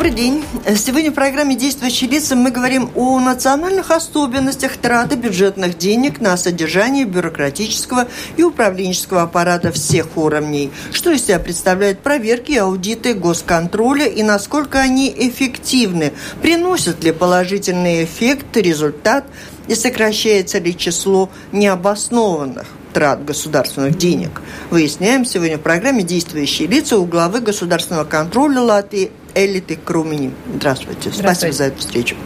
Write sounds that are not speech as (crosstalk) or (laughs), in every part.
Добрый день. Сегодня в программе «Действующие лица» мы говорим о национальных особенностях траты бюджетных денег на содержание бюрократического и управленческого аппарата всех уровней. Что из себя представляют проверки, аудиты, госконтроля и насколько они эффективны? Приносят ли положительный эффект, результат и сокращается ли число необоснованных? Трат государственных денег. Выясняем сегодня в программе «Действующие лица» у главы государственного контроля Латвии Элиты Крумини. Здравствуйте. Здравствуйте. Спасибо за эту встречу.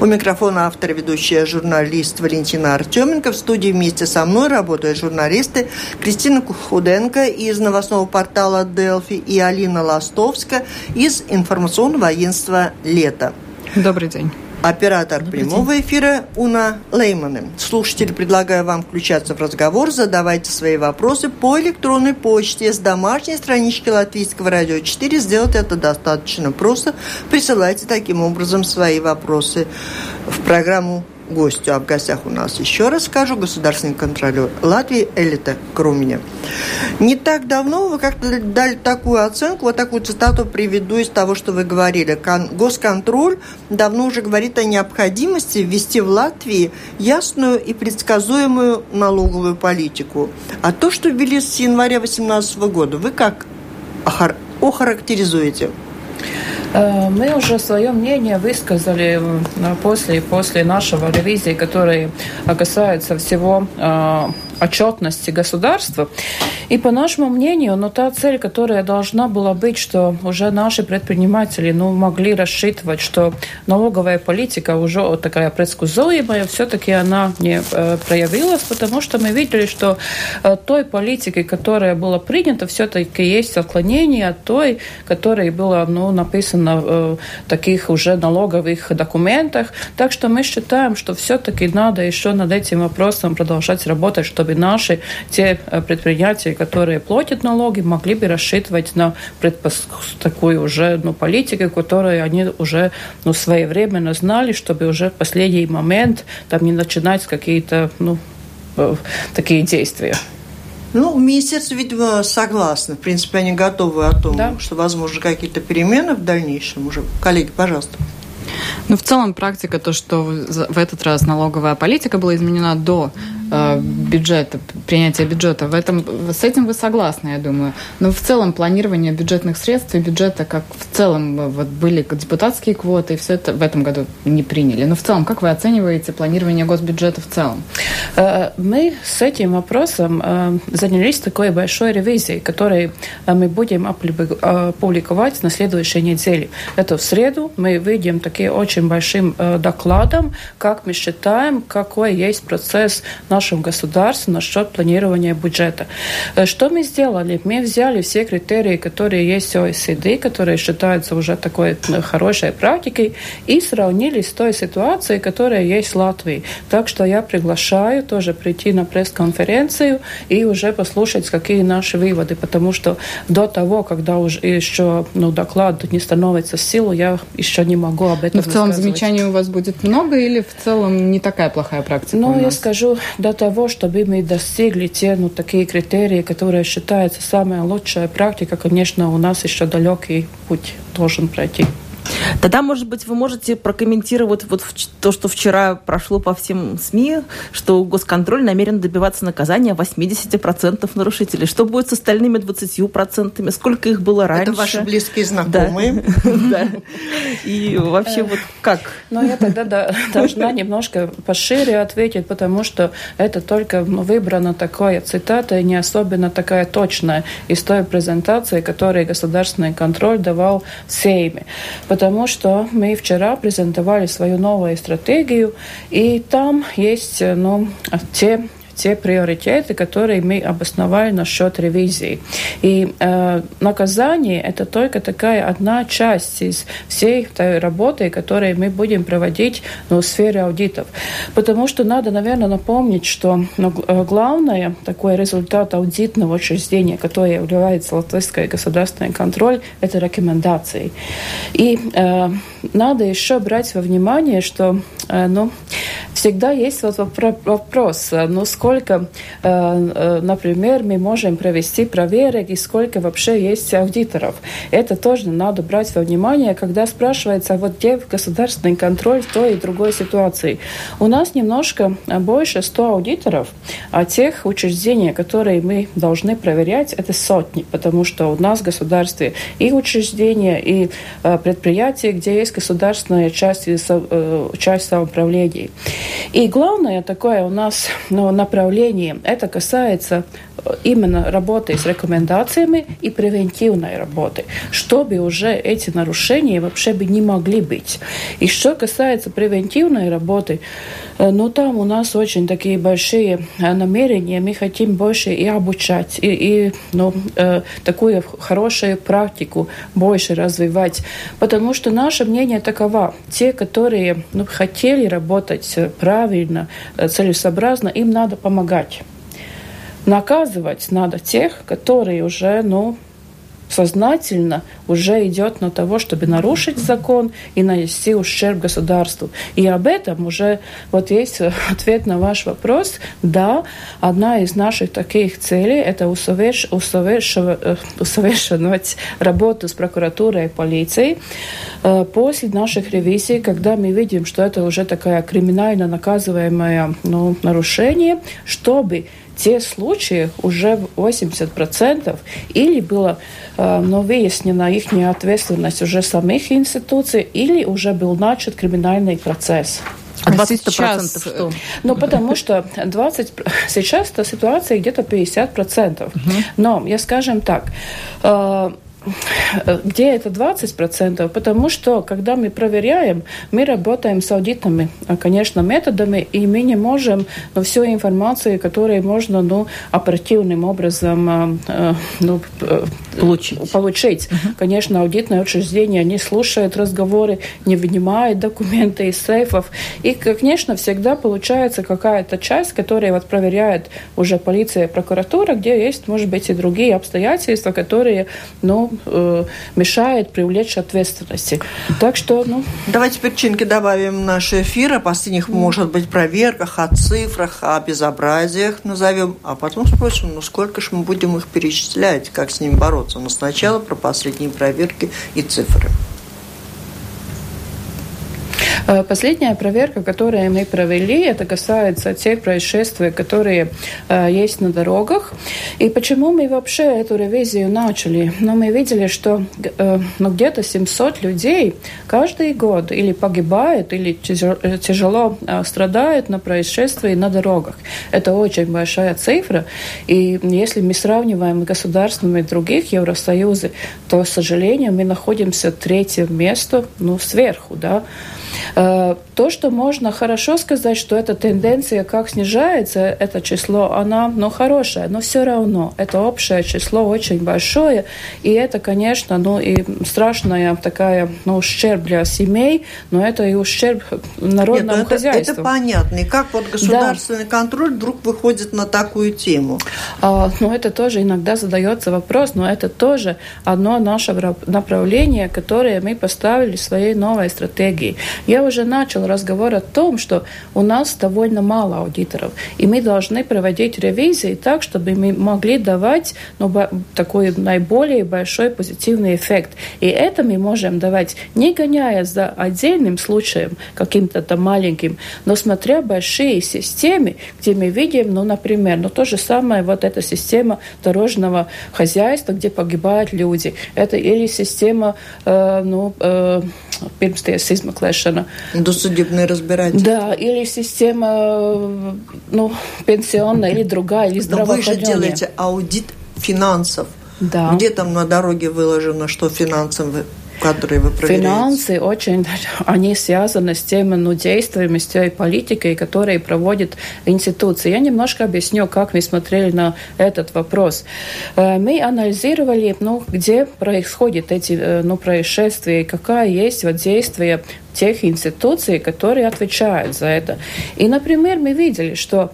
У микрофона автор ведущая журналист Валентина Артеменко. В студии вместе со мной работают журналисты Кристина Худенко из новостного портала Делфи и Алина Ластовска из информационного агентства «Лето». Добрый день. Оператор прямого эфира Уна Лейманы. Слушатели, предлагаю вам включаться в разговор, задавайте свои вопросы по электронной почте с домашней странички Латвийского радио 4. Сделать это достаточно просто. Присылайте таким образом свои вопросы в программу гостю. А в гостях у нас, еще раз скажу, государственный контролер Латвии Элита Круменя. Не так давно вы как-то дали такую оценку, вот такую цитату приведу из того, что вы говорили. Госконтроль давно уже говорит о необходимости ввести в Латвии ясную и предсказуемую налоговую политику. А то, что ввели с января 2018 года, вы как охарактеризуете? Э, мы уже свое мнение высказали после, после нашего ревизии, который касается всего э, отчетности государства. И по нашему мнению, ну, та цель, которая должна была быть, что уже наши предприниматели ну, могли рассчитывать, что налоговая политика уже такая предсказуемая, все-таки она не э, проявилась, потому что мы видели, что э, той политикой, которая была принята, все-таки есть отклонение от той, которая была ну, написана в э, таких уже налоговых документах. Так что мы считаем, что все-таки надо еще над этим вопросом продолжать работать, чтобы чтобы наши те э, предприятия, которые платят налоги, могли бы рассчитывать на предпос... такую уже ну, политику, которую они уже ну, своевременно знали, чтобы уже в последний момент там не начинать какие-то ну, э, такие действия. Ну, министерство, видимо, согласно. В принципе, они готовы о том, да. что возможно какие-то перемены в дальнейшем уже. Коллеги, пожалуйста. Ну, в целом практика, то, что в этот раз налоговая политика была изменена до э, бюджета, принятия бюджета, в этом, с этим вы согласны, я думаю. Но в целом планирование бюджетных средств и бюджета, как в целом э, вот были депутатские квоты, и все это в этом году не приняли. Но в целом, как вы оцениваете планирование госбюджета в целом? Э, мы с этим вопросом э, занялись такой большой ревизией, которой мы будем опубликовать на следующей неделе. Это в среду мы выйдем такие очень большим докладом, как мы считаем, какой есть процесс на нашем государстве насчет планирования бюджета. Э, что мы сделали? Мы взяли все критерии, которые есть в OECD, которые считаются уже такой э, хорошей практикой, и сравнили с той ситуацией, которая есть в Латвии. Так что я приглашаю тоже прийти на пресс-конференцию и уже послушать, какие наши выводы, потому что до того, когда уже еще ну, доклад не становится в силу, я еще не могу об этом Но в целом замечаний у вас будет много или в целом не такая плохая практика? Ну, я скажу, до для того, чтобы мы достигли те ну, такие критерии, которые считаются самая лучшая практика, конечно, у нас еще далекий путь должен пройти. Тогда, может быть, вы можете прокомментировать вот то, что вчера прошло по всем СМИ, что госконтроль намерен добиваться наказания 80% нарушителей. Что будет с остальными 20%? Сколько их было раньше? Это ваши близкие знакомые. (laughs) Да. И вообще вот как? Ну, я тогда должна немножко пошире ответить, потому что это только выбрана такая цитата, и не особенно такая точная из той презентации, которую государственный контроль давал в Сейме потому что мы вчера презентовали свою новую стратегию, и там есть ну, те те приоритеты, которые мы обосновали насчет ревизии. И э, наказание – это только такая одна часть из всей той работы, которую мы будем проводить ну, в сфере аудитов. Потому что надо, наверное, напомнить, что ну, э, главное такой результат аудитного учреждения, которое является латвийский государственный контроль, это рекомендации. И э, надо еще брать во внимание, что ну, всегда есть вот вопрос, э, ну сколько, э, например, мы можем провести проверок и сколько вообще есть аудиторов. Это тоже надо брать во внимание, когда спрашивается, вот где государственный контроль в той и другой ситуации. У нас немножко больше 100 аудиторов, а тех учреждений, которые мы должны проверять, это сотни, потому что у нас в государстве и учреждения, и предприятия, где есть государственная часть, часть самоуправления. И главное такое у нас ну, направление, это касается именно работы с рекомендациями и превентивной работы, чтобы уже эти нарушения вообще бы не могли быть. И что касается превентивной работы, э, ну там у нас очень такие большие э, намерения, мы хотим больше и обучать, и, и ну, э, такую хорошую практику больше развивать, потому что наше мнение таково, те, которые ну, хотели работать правильно, э, целесообразно, им надо помогать. Наказывать надо тех, которые уже, ну, сознательно уже идет на того, чтобы нарушить закон и нанести ущерб государству. И об этом уже вот есть (laughs) ответ на ваш вопрос. Да, одна из наших таких целей – это усоверш... усоверш... усовершенствовать работу с прокуратурой и полицией. Э, после наших ревизий, когда мы видим, что это уже такая криминально наказываемое ну, нарушение, чтобы те случаи уже 80% или было э, но выяснена их ответственность уже самих институций, или уже был начат криминальный процесс. А 20 процентов что? Ну, потому что 20... Сейчас эта ситуация где-то 50 процентов. Угу. Но, я скажем так, э, где это 20%? Потому что, когда мы проверяем, мы работаем с аудитами, а, конечно, методами, и мы не можем ну, всю информацию, которую можно ну, оперативным образом а, а, ну, получить. получить. Uh-huh. Конечно, аудитное учреждение не слушает разговоры, не вынимает документы из сейфов. И, конечно, всегда получается какая-то часть, которая вот проверяет уже полиция прокуратура, где есть, может быть, и другие обстоятельства, которые ну, э, мешает привлечь ответственности. Так что, ну... Давайте перчинки добавим в наш эфир, о последних, mm. может быть, проверках, о цифрах, о безобразиях назовем, а потом спросим, ну сколько же мы будем их перечислять, как с ними бороться. Но сначала про последние проверки и цифры. Э, последняя проверка, которую мы провели, это касается тех происшествий, которые э, есть на дорогах. И почему мы вообще эту ревизию начали? Ну, мы видели, что э, ну, где-то 700 людей каждый год или погибает, или тяжело страдают на происшествии на дорогах. Это очень большая цифра. И если мы сравниваем государственными других Евросоюза, то, к сожалению, мы находимся третьем месте, ну, сверху, да. Э, то, что можно хорошо сказать, что эта тенденция, как снижается это число, она ну, хорошая, но все равно это общее число очень большое, и это, конечно, ну и страшная такая ну, ущерб для семей, но это и ущерб народному Нет, ну, хозяйству. Это, это понятно. И как вот государственный да. контроль вдруг выходит на такую тему? А, ну, это тоже иногда задается вопрос, но это тоже одно наше направление, которое мы поставили в своей новой стратегии. Я уже начал разговор о том, что у нас довольно мало аудиторов, и мы должны проводить ревизии так, чтобы мы могли давать ну, такой наиболее большой позитивный эффект. И это мы можем давать, не гоняя за отдельным случаем, каким-то там маленьким, но смотря большие системы, где мы видим, ну, например, ну, то же самое, вот эта система дорожного хозяйства, где погибают люди. Это или система, э, ну, э, pirmsties izmeklēšana. Досудебное разбирательство. Да, или система ну, пенсионная, или другая, или здравоохранения. Но вы же делаете аудит финансов. Да. Где там на дороге выложено, что финансовые которые вы? Финансы очень, (laughs) они связаны с теми ну, действиями, с той политикой, которые проводят институции. Я немножко объясню, как мы смотрели на этот вопрос. Э, мы анализировали, ну, где происходят эти э, ну, происшествия, какая есть вот действие тех институций, которые отвечают за это. И, например, мы видели, что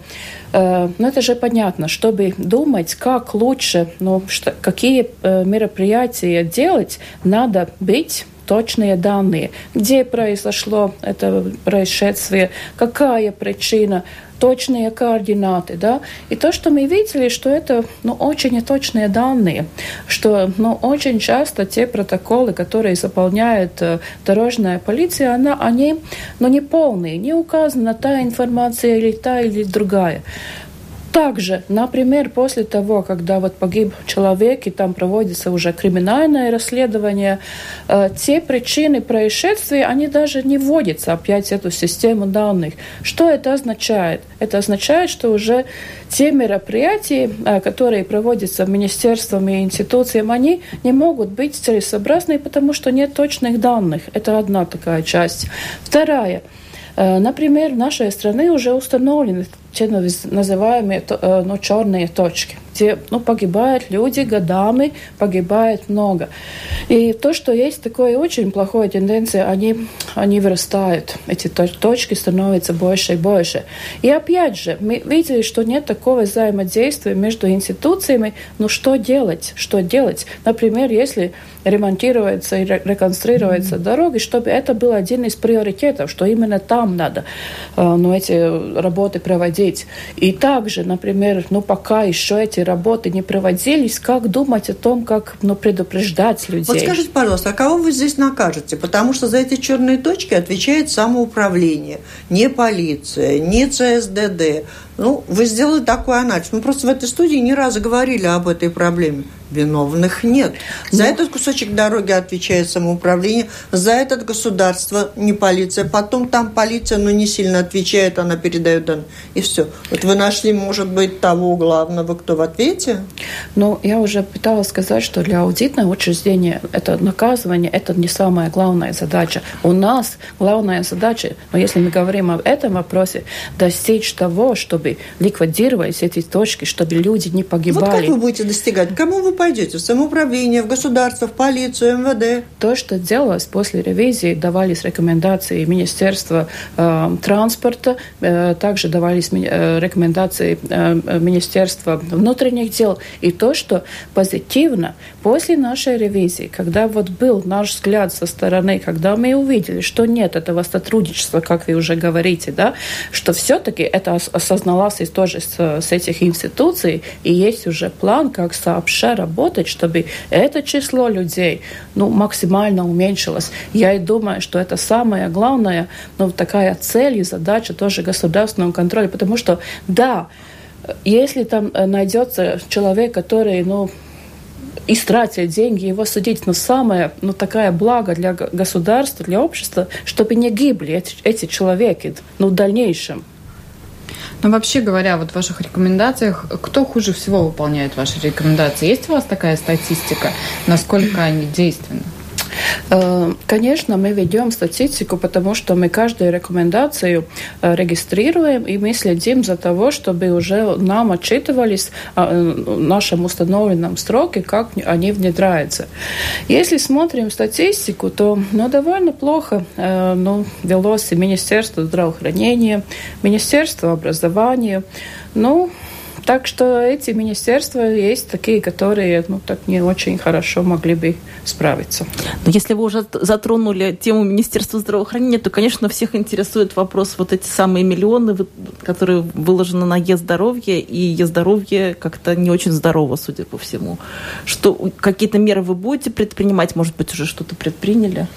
э, ну, это же понятно, чтобы думать, как лучше, ну, что, какие э, мероприятия делать, надо быть точные данные, где произошло это происшествие, какая причина, точные координаты, да, и то, что мы видели, что это, ну, очень неточные данные, что, ну, очень часто те протоколы, которые заполняет э, дорожная полиция, она, они, ну, не полные, не указана та информация или та или другая. Также, например, после того, когда вот погиб человек, и там проводится уже криминальное расследование, э, те причины происшествия, они даже не вводятся опять в эту систему данных. Что это означает? Это означает, что уже те мероприятия, э, которые проводятся министерством и институциям, они не могут быть целесообразны, потому что нет точных данных. Это одна такая часть. Вторая. Э, например, в нашей стране уже установлены те называемые ну, черные точки, где ну, погибают люди годами, погибает много. И то, что есть такое очень плохая тенденция, они, они вырастают, эти точки становятся больше и больше. И опять же, мы видели, что нет такого взаимодействия между институциями, но что делать? Что делать? Например, если ремонтируется и реконструируется mm-hmm. дороги, чтобы это был один из приоритетов, что именно там надо ну, эти работы проводить проводить. И также, например, ну, пока еще эти работы не проводились, как думать о том, как ну, предупреждать людей? Вот скажите, пожалуйста, а кого вы здесь накажете? Потому что за эти черные точки отвечает самоуправление, не полиция, не ЦСДД. Ну, вы сделали такой анализ. Мы просто в этой студии не раз говорили об этой проблеме. Виновных нет. За Но... Ну. этот кусочек дороги отвечает самоуправление, за этот государство не полиция. Потом там полиция, но не сильно отвечает, она передает данные. И все. Вот вы нашли, может быть, того главного, кто в ответе? Ну, я уже пыталась сказать, что для аудитного учреждения это наказывание, это не самая главная задача. У нас главная задача, но если мы говорим об этом вопросе, достичь того, чтобы ликвидировать эти точки, чтобы люди не погибали. Вот как вы будете достигать? Кому вы пойдете? В самоуправление, в государство, в полицию, МВД? То, что делалось после ревизии, давались рекомендации Министерства э, транспорта, э, также давались э, рекомендации э, Министерства внутренних дел. И то, что позитивно после нашей ревизии, когда вот был наш взгляд со стороны, когда мы увидели, что нет этого сотрудничества, как вы уже говорите, да, что все-таки это осознавалось тоже с, с этих институций, и есть уже план, как сообща работать, чтобы это число людей ну, максимально уменьшилось. Я и думаю, что это самая главная ну, такая цель и задача тоже государственного контроля, потому что, да, если там э, найдется человек, который, ну, истратить деньги, его судить, но самое, ну, такая благо для государства, для общества, чтобы не гибли эти, эти человеки, ну, в дальнейшем. Но вообще говоря, вот в ваших рекомендациях, кто хуже всего выполняет ваши рекомендации? Есть у вас такая статистика, насколько они действенны? Э, конечно, мы ведем статистику, потому что мы каждую рекомендацию э, регистрируем, и мы следим за того, чтобы уже нам отчитывались о э, нашем установленном сроке, как они внедряются. Если смотрим статистику, то ну, довольно плохо ну, велось и Министерство здравоохранения, Министерство образования. Ну, так что эти министерства есть такие, которые ну, так не очень хорошо могли бы справиться. Но если вы уже затронули тему Министерства здравоохранения, то, конечно, всех интересует вопрос вот эти самые миллионы, которые выложены на Е-здоровье, и Е-здоровье как-то не очень здорово, судя по всему. Что, какие-то меры вы будете предпринимать? Может быть, уже что-то предприняли?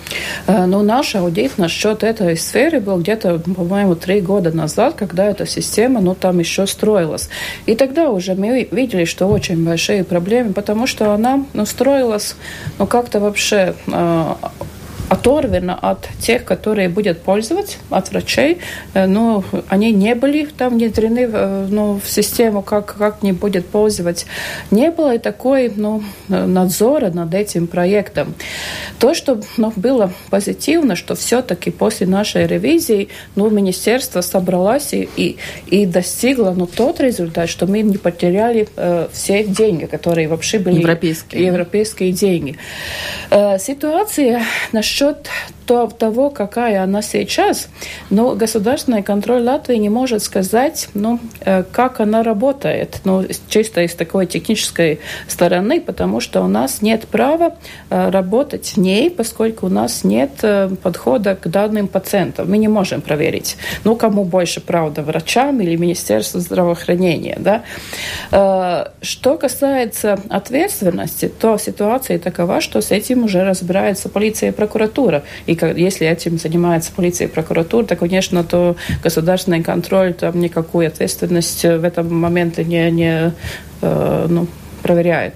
Э, ну, наш аудит насчет этой сферы был где-то, по-моему, три года назад, когда эта система, ну, там еще строилась. И тогда уже мы видели, что очень большие проблемы, потому что она ну, строилась ну, как-то вообще э, оторвано от тех, которые будут пользоваться, от врачей, но они не были там внедрены ну, в систему, как, как не будет пользоваться. Не было и такой ну, надзора над этим проектом. То, что ну, было позитивно, что все-таки после нашей ревизии ну, министерство собралось и, и, и достигло ну, тот результат, что мы не потеряли э, все деньги, которые вообще были европейские, европейские деньги. Э, ситуация счет насчет того, какая она сейчас, но государственный контроль Латвии не может сказать, ну, э, как она работает, ну, чисто из такой технической стороны, потому что у нас нет права э, работать в ней, поскольку у нас нет э, подхода к данным пациентам. Мы не можем проверить, ну, кому больше правда, врачам или Министерству здравоохранения, да. Что касается ответственности, то ситуация такова, что с этим уже разбирается полиция и прокуратура. И если этим занимается полиция и прокуратура, то, конечно, то государственный контроль там никакую ответственность в этом моменте не, не э, ну, проверяет.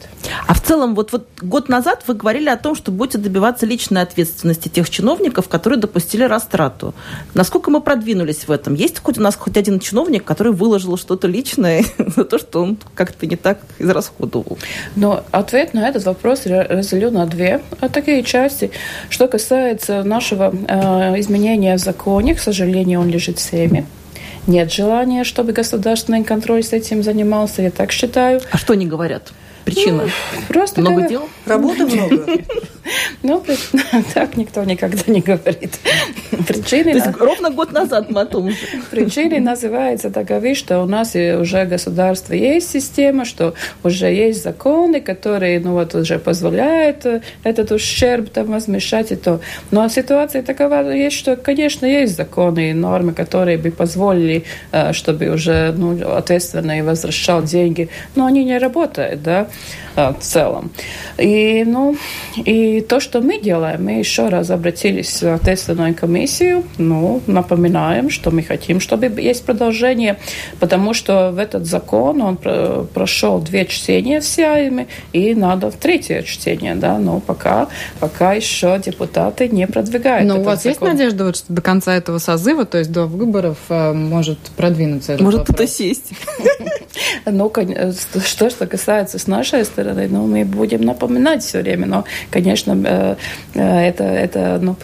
А в целом, вот, вот год назад вы говорили о том, что будете добиваться личной ответственности тех чиновников, которые допустили растрату. Насколько мы продвинулись в этом? Есть хоть у нас хоть один чиновник, который выложил что-то личное (laughs) за то, что он как-то не так израсходовал? Но ответ на этот вопрос разделю на две такие части. Что касается нашего э, изменения в законе, к сожалению, он лежит в Сейме нет желания, чтобы государственный контроль с этим занимался, я так считаю. А что они говорят? Причина? Ну, просто много как... дел? Работы (laughs) много? Ну, (laughs) так никто никогда не говорит. (laughs) Причины... То есть ровно год назад мы о том же. Причиной называется таковы, что у нас уже государство есть система, что уже есть законы, которые, ну, вот уже позволяют этот ущерб там возмещать и то. Но ситуация такова есть, что, конечно, есть законы и нормы, которые бы позволили, э, чтобы уже, ну, ответственный возвращал деньги, но они не работают, да. Э, в целом. И, ну, и то, что мы делаем, мы еще раз обратились в ответственную комиссию, ну, напоминаем, что мы хотим, чтобы есть продолжение, потому что в этот закон он прошел две чтения в Сейме, и надо в третье чтение, да, но пока, пока еще депутаты не продвигают Но у вас закон. есть надежда, вот, что до конца этого созыва, то есть до выборов, э, может продвинуться этот Может кто-то сесть? (laughs) Ну, что, что касается с нашей стороны, стороны, ну, мы будем напоминать все время, но, конечно, э, э, это, это ну,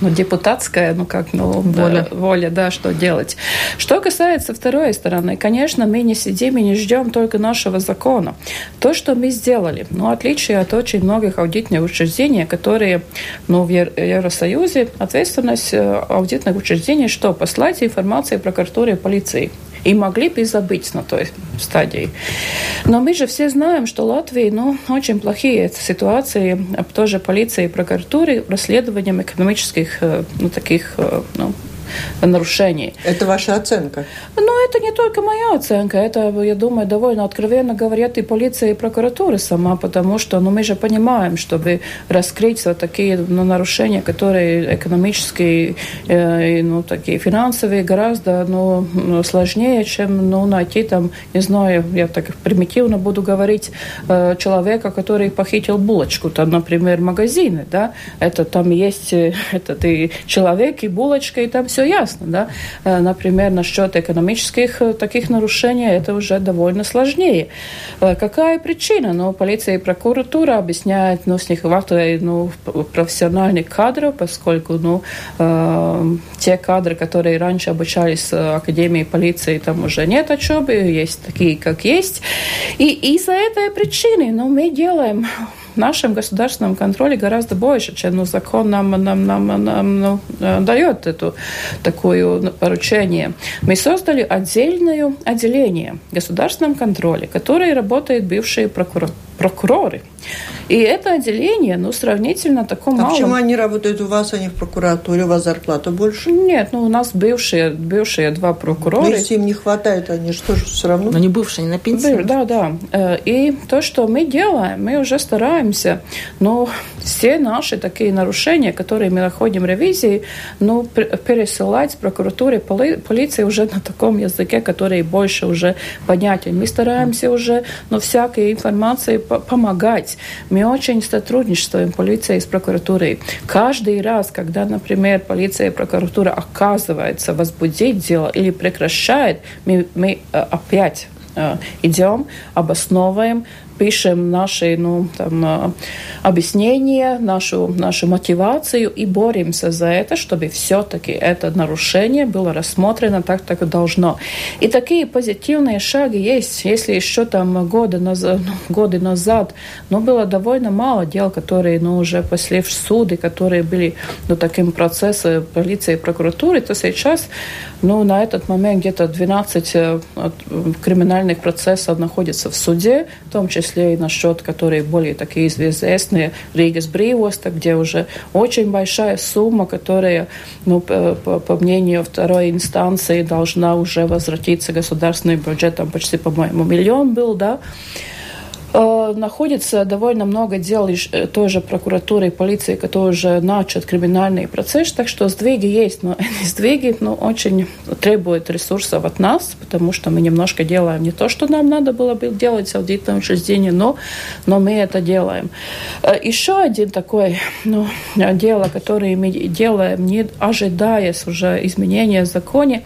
ну, депутатская, ну, как, ну, воля. Да, воля, да, что делать. Что касается второй стороны, конечно, мы не сидим и не ждем только нашего закона. То, что мы сделали, ну, отличие от очень многих аудитных учреждений, которые, ну, в Евросоюзе ответственность э, аудитных учреждений, что послать информацию прокуратуре и полиции и могли бы забыть на той стадии. Но мы же все знаем, что Латвии ну, очень плохие ситуации, тоже полиции и прокуратуры расследованием экономических э, ну, таких э, ну, нарушений. Это ваша оценка? Ну, это не только моя оценка. Это, я думаю, довольно откровенно говорят и полиция, и прокуратура сама, потому что ну, мы же понимаем, чтобы раскрыть вот такие ну, нарушения, которые экономические, э, ну, такие финансовые, гораздо ну, сложнее, чем ну, найти там, не знаю, я так примитивно буду говорить, э, человека, который похитил булочку, там, например, магазины, да, это там есть э, этот и человек, и булочка, и там все все ясно, да. Э, например, насчет экономических э, таких нарушений это уже довольно сложнее. Э, какая причина? Ну, полиция и прокуратура объясняют, ну, с них хватает, ну, профессиональных кадров, поскольку, ну, э, те кадры, которые раньше обучались в Академии полиции, там уже нет учебы, есть такие, как есть. И из-за этой причины, ну, мы делаем нашем государственном контроле гораздо больше, чем ну, закон нам, нам, нам, нам ну, э, дает эту такое поручение. Мы создали отдельное отделение в государственном контроле, которое работает бывшие прокуратуры прокуроры. И это отделение, ну, сравнительно такое а мало. почему они работают у вас, а не в прокуратуре? У вас зарплата больше? Нет, ну, у нас бывшие, бывшие два прокурора. Но если им не хватает, они что же все равно? Но не бывшие, они на пенсии. Да, да. Э, и то, что мы делаем, мы уже стараемся, но все наши такие нарушения, которые мы находим в ревизии, ну, пересылать прокуратуре, поли, полиции уже на таком языке, который больше уже понятен. Мы стараемся уже, но всякой информации помогать. Мы очень сотрудничаем полицией с прокуратурой. Каждый раз, когда, например, полиция и прокуратура оказывается возбудить дело или прекращает, мы, мы э, опять э, идем, обосновываем, пишем наши ну, там, э, объяснения, нашу, нашу мотивацию и боремся за это, чтобы все-таки это нарушение было рассмотрено так, как должно. И такие позитивные шаги есть. Если еще там годы назад, ну, годы назад ну, было довольно мало дел, которые ну, уже пошли в суды, которые были ну, таким процессом полиции и прокуратуры, то сейчас ну, на этот момент где-то 12 э, криминальных процессов находятся в суде, в том числе и насчет, которые более такие известные, Риgas Бривоста, где уже очень большая сумма, которая, ну, по, по мнению второй инстанции, должна уже возвратиться государственным бюджетом, почти, по-моему, миллион был, да, находится довольно много дел э, тоже прокуратуры и полиции, которые уже начат криминальный процесс, так что сдвиги есть, но (laughs) эти сдвиги ну, очень требуют ресурсов от нас, потому что мы немножко делаем не то, что нам надо было бы делать в аудитном учреждении, но, но мы это делаем. Э, еще один такой ну, дело, которое мы делаем, не ожидая уже изменения в законе,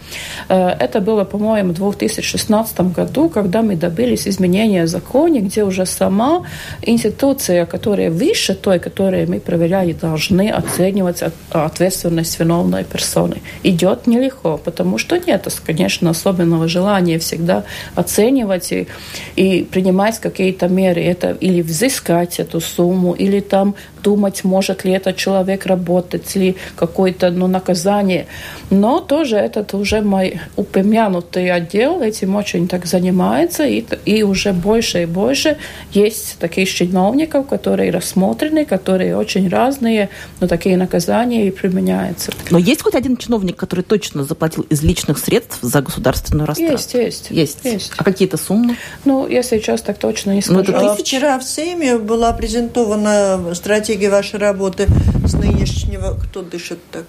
это было, по-моему, в 2016 году, когда мы добились изменения в законе, где уже уже сама институция, которая выше той, которую мы проверяли, должны оценивать ответственность виновной персоны. Идет нелегко, потому что нет, конечно, особенного желания всегда оценивать и, и принимать какие-то меры. Это или взыскать эту сумму, или там думать, может ли этот человек работать, ли какое-то ну, наказание. Но тоже этот уже мой упомянутый отдел этим очень так занимается, и, и уже больше и больше есть таких чиновников, которые рассмотрены, которые очень разные, но такие наказания и применяются. Но есть хоть один чиновник, который точно заплатил из личных средств за государственную растрату? Есть, есть. Есть. есть. А какие-то суммы? Ну, я сейчас так точно не ну, скажу. Ну, это Вчера в Сейме была презентована стратегия коллеги, вашей работы с нынешнего... Кто дышит так?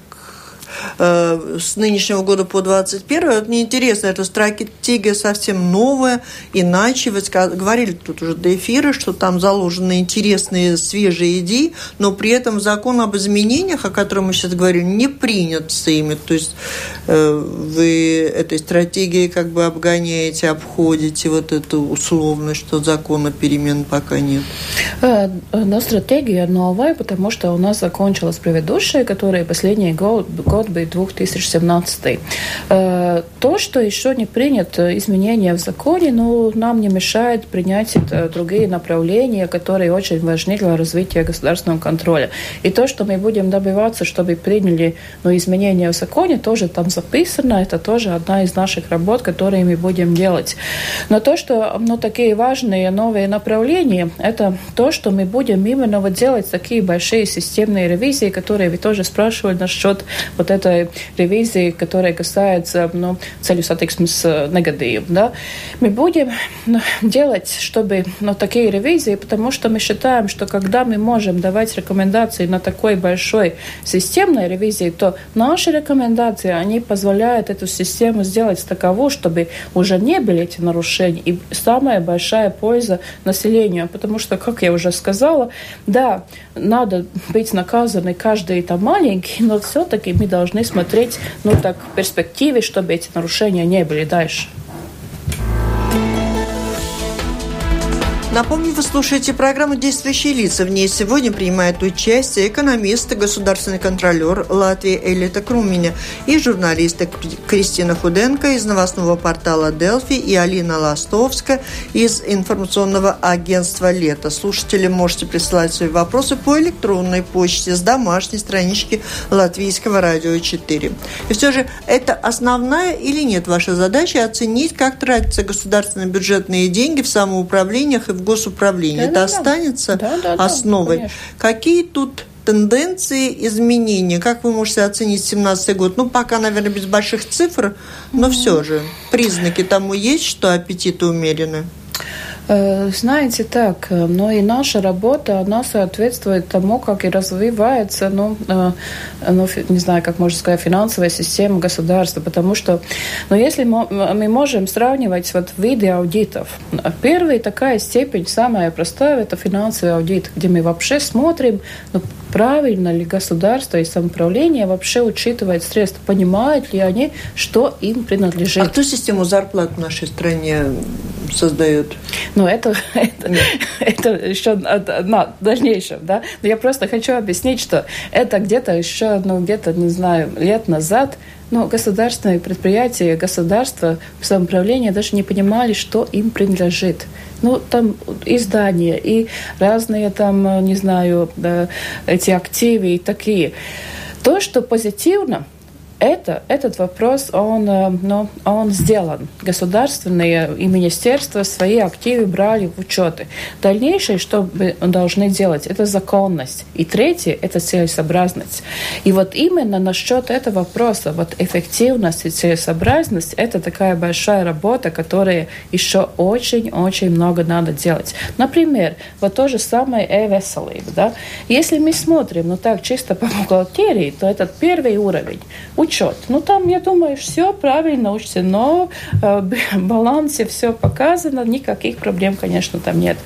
Э, с нынешнего года по 21 вот мне интересно, эта стратегия совсем новая, иначе. Вы говорили тут уже до эфира, что там заложены интересные свежие идеи, но при этом закон об изменениях, о котором мы сейчас говорим, не принят в Сейме. То есть э, вы этой стратегией как бы обгоняете, обходите вот эту условность, что закона перемен пока нет. Э, но стратегия новая, потому что у нас закончилась предыдущая, которая последний год, год год будет 2017. Э, то, что еще не принято изменения в законе, ну, нам не мешает принять другие направления, которые очень важны для развития государственного контроля. И то, что мы будем добиваться, чтобы приняли ну, изменения в законе, тоже там записано, это тоже одна из наших работ, которые мы будем делать. Но то, что ну, такие важные новые направления, это то, что мы будем именно вот делать такие большие системные ревизии, которые вы тоже спрашивали насчет вот этой ревизии, которая касается ну, целью сатиксmes negadījumu. Да? Мы будем ну, делать, чтобы ну, такие ревизии, потому что мы считаем, что когда мы можем давать рекомендации на такой большой системной ревизии, то наши рекомендации, они позволяют эту систему сделать такову, чтобы уже не были эти нарушения. И самая большая польза населению, потому что, как я уже сказала, да, надо быть наказаны каждый там маленький, но все-таки мы должны должны смотреть, ну так, в перспективе, чтобы эти нарушения не были дальше. Напомню, вы слушаете программу «Действующие лица». В ней сегодня принимает участие экономист, государственный контролер Латвии Элита Круменя и журналисты Кристина Худенко из новостного портала «Делфи» и Алина Ластовская из информационного агентства «Лето». Слушатели можете присылать свои вопросы по электронной почте с домашней странички Латвийского радио 4. И все же, это основная или нет ваша задача оценить, как тратятся государственные бюджетные деньги в самоуправлениях и в госуправлении. Да, Это да, останется да, да, основой. Да, Какие тут тенденции изменения? Как вы можете оценить 2017 год? Ну, пока, наверное, без больших цифр, но mm-hmm. все же признаки тому есть, что аппетиты умерены. Э, знаете, так, э, но и наша работа, она соответствует тому, как и развивается, ну, э, ну не знаю, как можно сказать, финансовая система государства, потому что, ну, если мы можем сравнивать вот виды аудитов, первый такая степень, самая простая, это финансовый аудит, где мы вообще смотрим, ну, правильно ли государство и самоуправление вообще учитывает средства, понимают ли они, что им принадлежит. А кто систему зарплат в нашей стране создает? Ну, это, (laughs) это, это еще на дальнейшем, да. Но я просто хочу объяснить, что это где-то еще, ну, где-то, не знаю, лет назад но государственные предприятия, государство, самоуправление даже не понимали, что им принадлежит. Ну, там издания и разные там, не знаю, эти активы и такие. То, что позитивно – это, этот вопрос, он, э, ну, он сделан. Государственные и министерства свои активы брали в учеты. Дальнейшее, что мы должны делать, это законность. И третье, это целесообразность. И вот именно насчет этого вопроса, вот эффективность и целесообразность, это такая большая работа, которая еще очень-очень много надо делать. Например, вот то же самое e-веселība. Да? Если мы смотрим, ну так, чисто по бухгалтерии, то этот первый уровень учет. Ну, там, я думаю, все правильно учтено, э, в (laughs) балансе все показано, никаких проблем, конечно, там нет.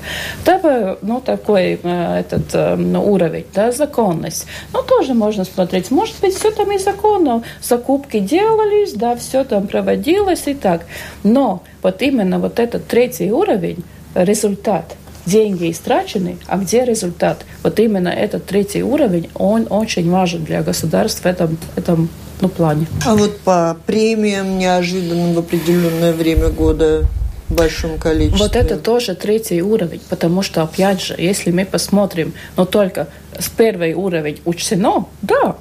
Второй, ну, такой э, этот э, уровень, да, законность. Ну, тоже можно смотреть. Может быть, все там и законно. Закупки делались, да, все там проводилось и так. Но вот именно вот этот третий уровень, результат – деньги истрачены, а где результат. Вот именно этот третий уровень, он очень важен для государства в этом, этом ну, плане. А вот по премиям неожиданным в определенное время года большом количестве. Вот это тоже третий уровень, потому что, опять же, если мы посмотрим, но только с первый уровень учтено, да,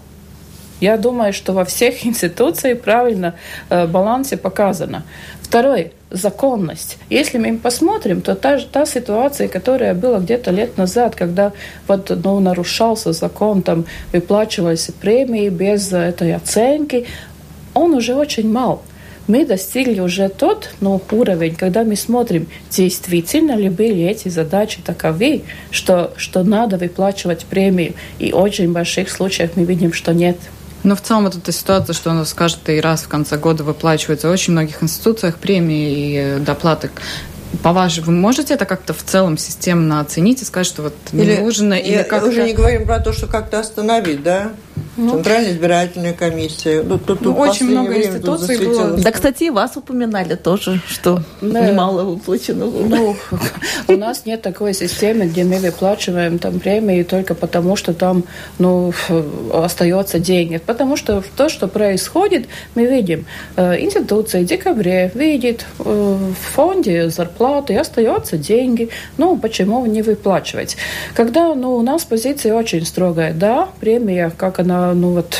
я думаю, что во всех (laughs) институциях правильно э, балансе показано. Второй – законность. Если мы посмотрим, то та, та ситуация, которая была где-то лет назад, когда вот, ну, нарушался закон, там выплачивались премии без этой оценки, он уже очень мал мы достигли уже тот ну, уровень, когда мы смотрим, действительно ли были эти задачи таковы, что, что надо выплачивать премии. И очень в больших случаях мы видим, что нет. Но в целом вот эта ситуация, что у нас каждый раз в конце года выплачиваются в очень многих институциях премии и доплаты по-вашему, вы можете это как-то в целом системно оценить и сказать, что вот не или, нужно, или как-то... Уже не говорим про то, что как-то остановить, да? Ну, Центральная избирательная комиссия. Ну, тут, ну, очень много институций было. Да, кстати, и вас упоминали тоже, что да. немало выплачено было. Ну, у нас нет такой системы, где мы выплачиваем там премии только потому, что там ну, остается деньги. Потому что то, что происходит, мы видим. Э, институция в декабре видит э, в фонде зарплаты, остается деньги. Ну, почему не выплачивать? Когда ну, у нас позиция очень строгая, да, премия, как она ну вот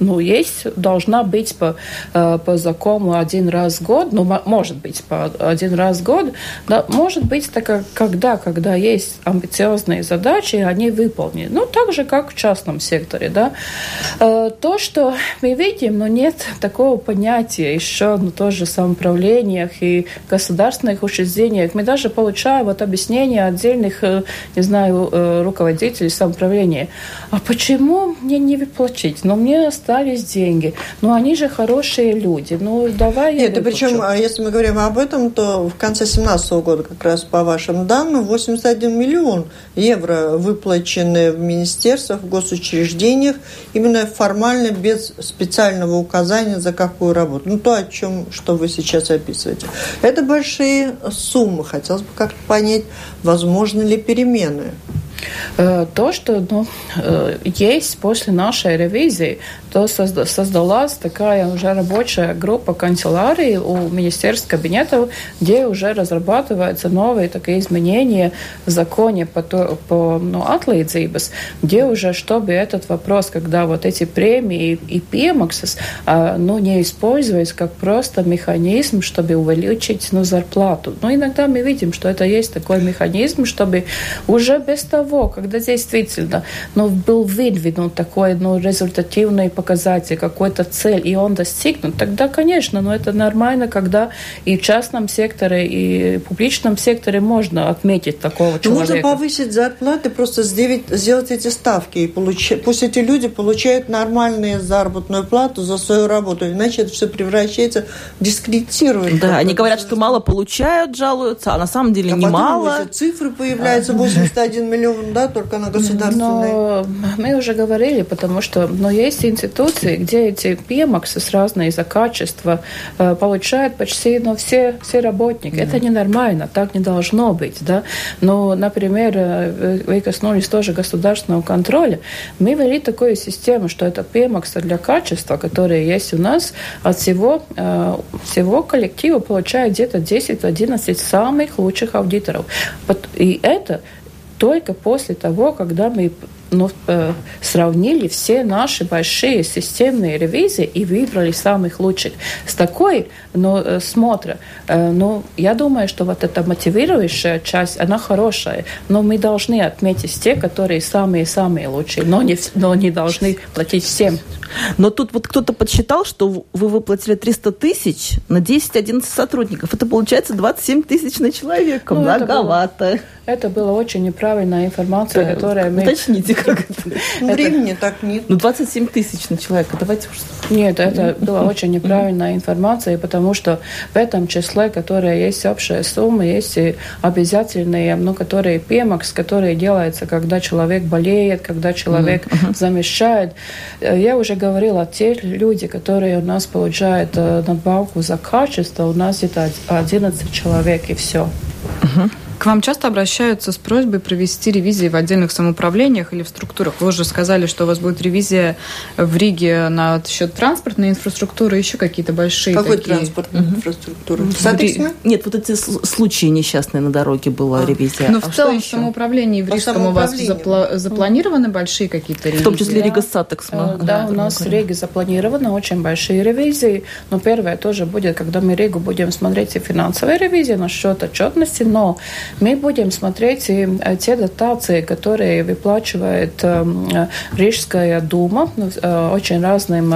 ну, есть, должна быть по, э, по закону один раз в год, ну, может быть, по один раз в год, да, может быть, так, когда, когда есть амбициозные задачи, они выполнены. Ну, так же, как в частном секторе, да. Э, то, что мы видим, но нет такого понятия еще, ну, тоже самоуправлениях и государственных учреждениях. Мы даже получаем вот объяснения отдельных, э, не знаю, руководителей самоуправления. А почему мне не выплатить, но мне остались деньги. Ну, они же хорошие люди. Ну, давай Нет, и причем, а если мы говорим об этом, то в конце 2017 года, как раз по вашим данным, 81 миллион евро выплачены в министерствах, в госучреждениях, именно формально, без специального указания, за какую работу. Ну, то, о чем, что вы сейчас описываете. Это большие суммы. Хотелось бы как-то понять, возможны ли перемены. Э, то, что ну, э, есть после нашей ревизии, то создалась такая уже рабочая группа канцелярии у министерств кабинетов, где уже разрабатываются новые такие изменения в законе по, по ну, отлīdzības, где уже, чтобы этот вопрос, когда вот эти премии и пемоксис, ну, не использовались как просто механизм, чтобы увеличить ну, зарплату. Но иногда мы видим, что это есть такой механизм, чтобы уже без того, когда действительно ну, был выдвинут такой ну, результативный показатель, какой-то цель, и он достигнут, тогда, конечно, но это нормально, когда и в частном секторе, и в публичном секторе можно отметить такого ну, человека. Можно повысить зарплаты, просто сделать, сделать эти ставки, и получ... пусть эти люди получают нормальную заработную плату за свою работу, иначе это все превращается в дискредитирование. Да, они говорят, что мало получают, жалуются, а на самом деле а немало. цифры появляются, 81 миллион, да, только на государственной. Но мы уже говорили, потому что но есть институции, где эти пемоксы с разной из-за качества э, получают почти ну, все, все работники. Да. Это ненормально, так не должно быть. Да? Но, например, э, вы коснулись тоже государственного контроля. Мы ввели такую систему, что это пемоксы для качества, которые есть у нас, от всего, э, всего коллектива получают где-то 10-11 самых лучших аудиторов. И это только после того, когда мы ну, э, сравнили все наши большие системные ревизии и выбрали самых лучших. С такой ну, э, смотра, э, ну, я думаю, что вот эта мотивирующая часть, она хорошая, но мы должны отметить те, которые самые-самые лучшие, но не, но не должны платить всем. Но тут вот кто-то подсчитал, что вы выплатили 300 тысяч на 10-11 сотрудников. Это получается 27 тысяч на человека. Ну, Многовато. Это было, это была очень неправильная информация, да, которая мы... Уточните, как это. (laughs) Ну, времени так нет. Ну, 27 тысяч на человека. Давайте уж... Нет, это была очень неправильная информация, потому что в этом числе, которое есть общая сумма, есть и обязательные, ну, которые PMAX, которые делаются, когда человек болеет, когда человек замещает. Я уже говорила, те люди, которые у нас получают э, надбавку за качество, у нас это 11 человек и все. Угу. К вам часто обращаются с просьбой провести ревизии в отдельных самоуправлениях или в структурах? Вы уже сказали, что у вас будет ревизия в Риге на счет транспортной инфраструктуры, еще какие-то большие Какой такие... транспортной угу. инфраструктуры? Ри... Нет, вот эти случаи несчастные на дороге была а. ревизия. Но ну, а в целом в самоуправлении в Рижском у вас запла... запланированы большие какие-то ревизии? В том числе Рига Сатекс. Да, да, у нас в Риге запланированы очень большие ревизии, но первое тоже будет, когда мы Ригу будем смотреть и финансовые ревизии насчет отчетности, но мы будем смотреть и э, те дотации, которые выплачивает э, Рижская дума ну, э, очень разным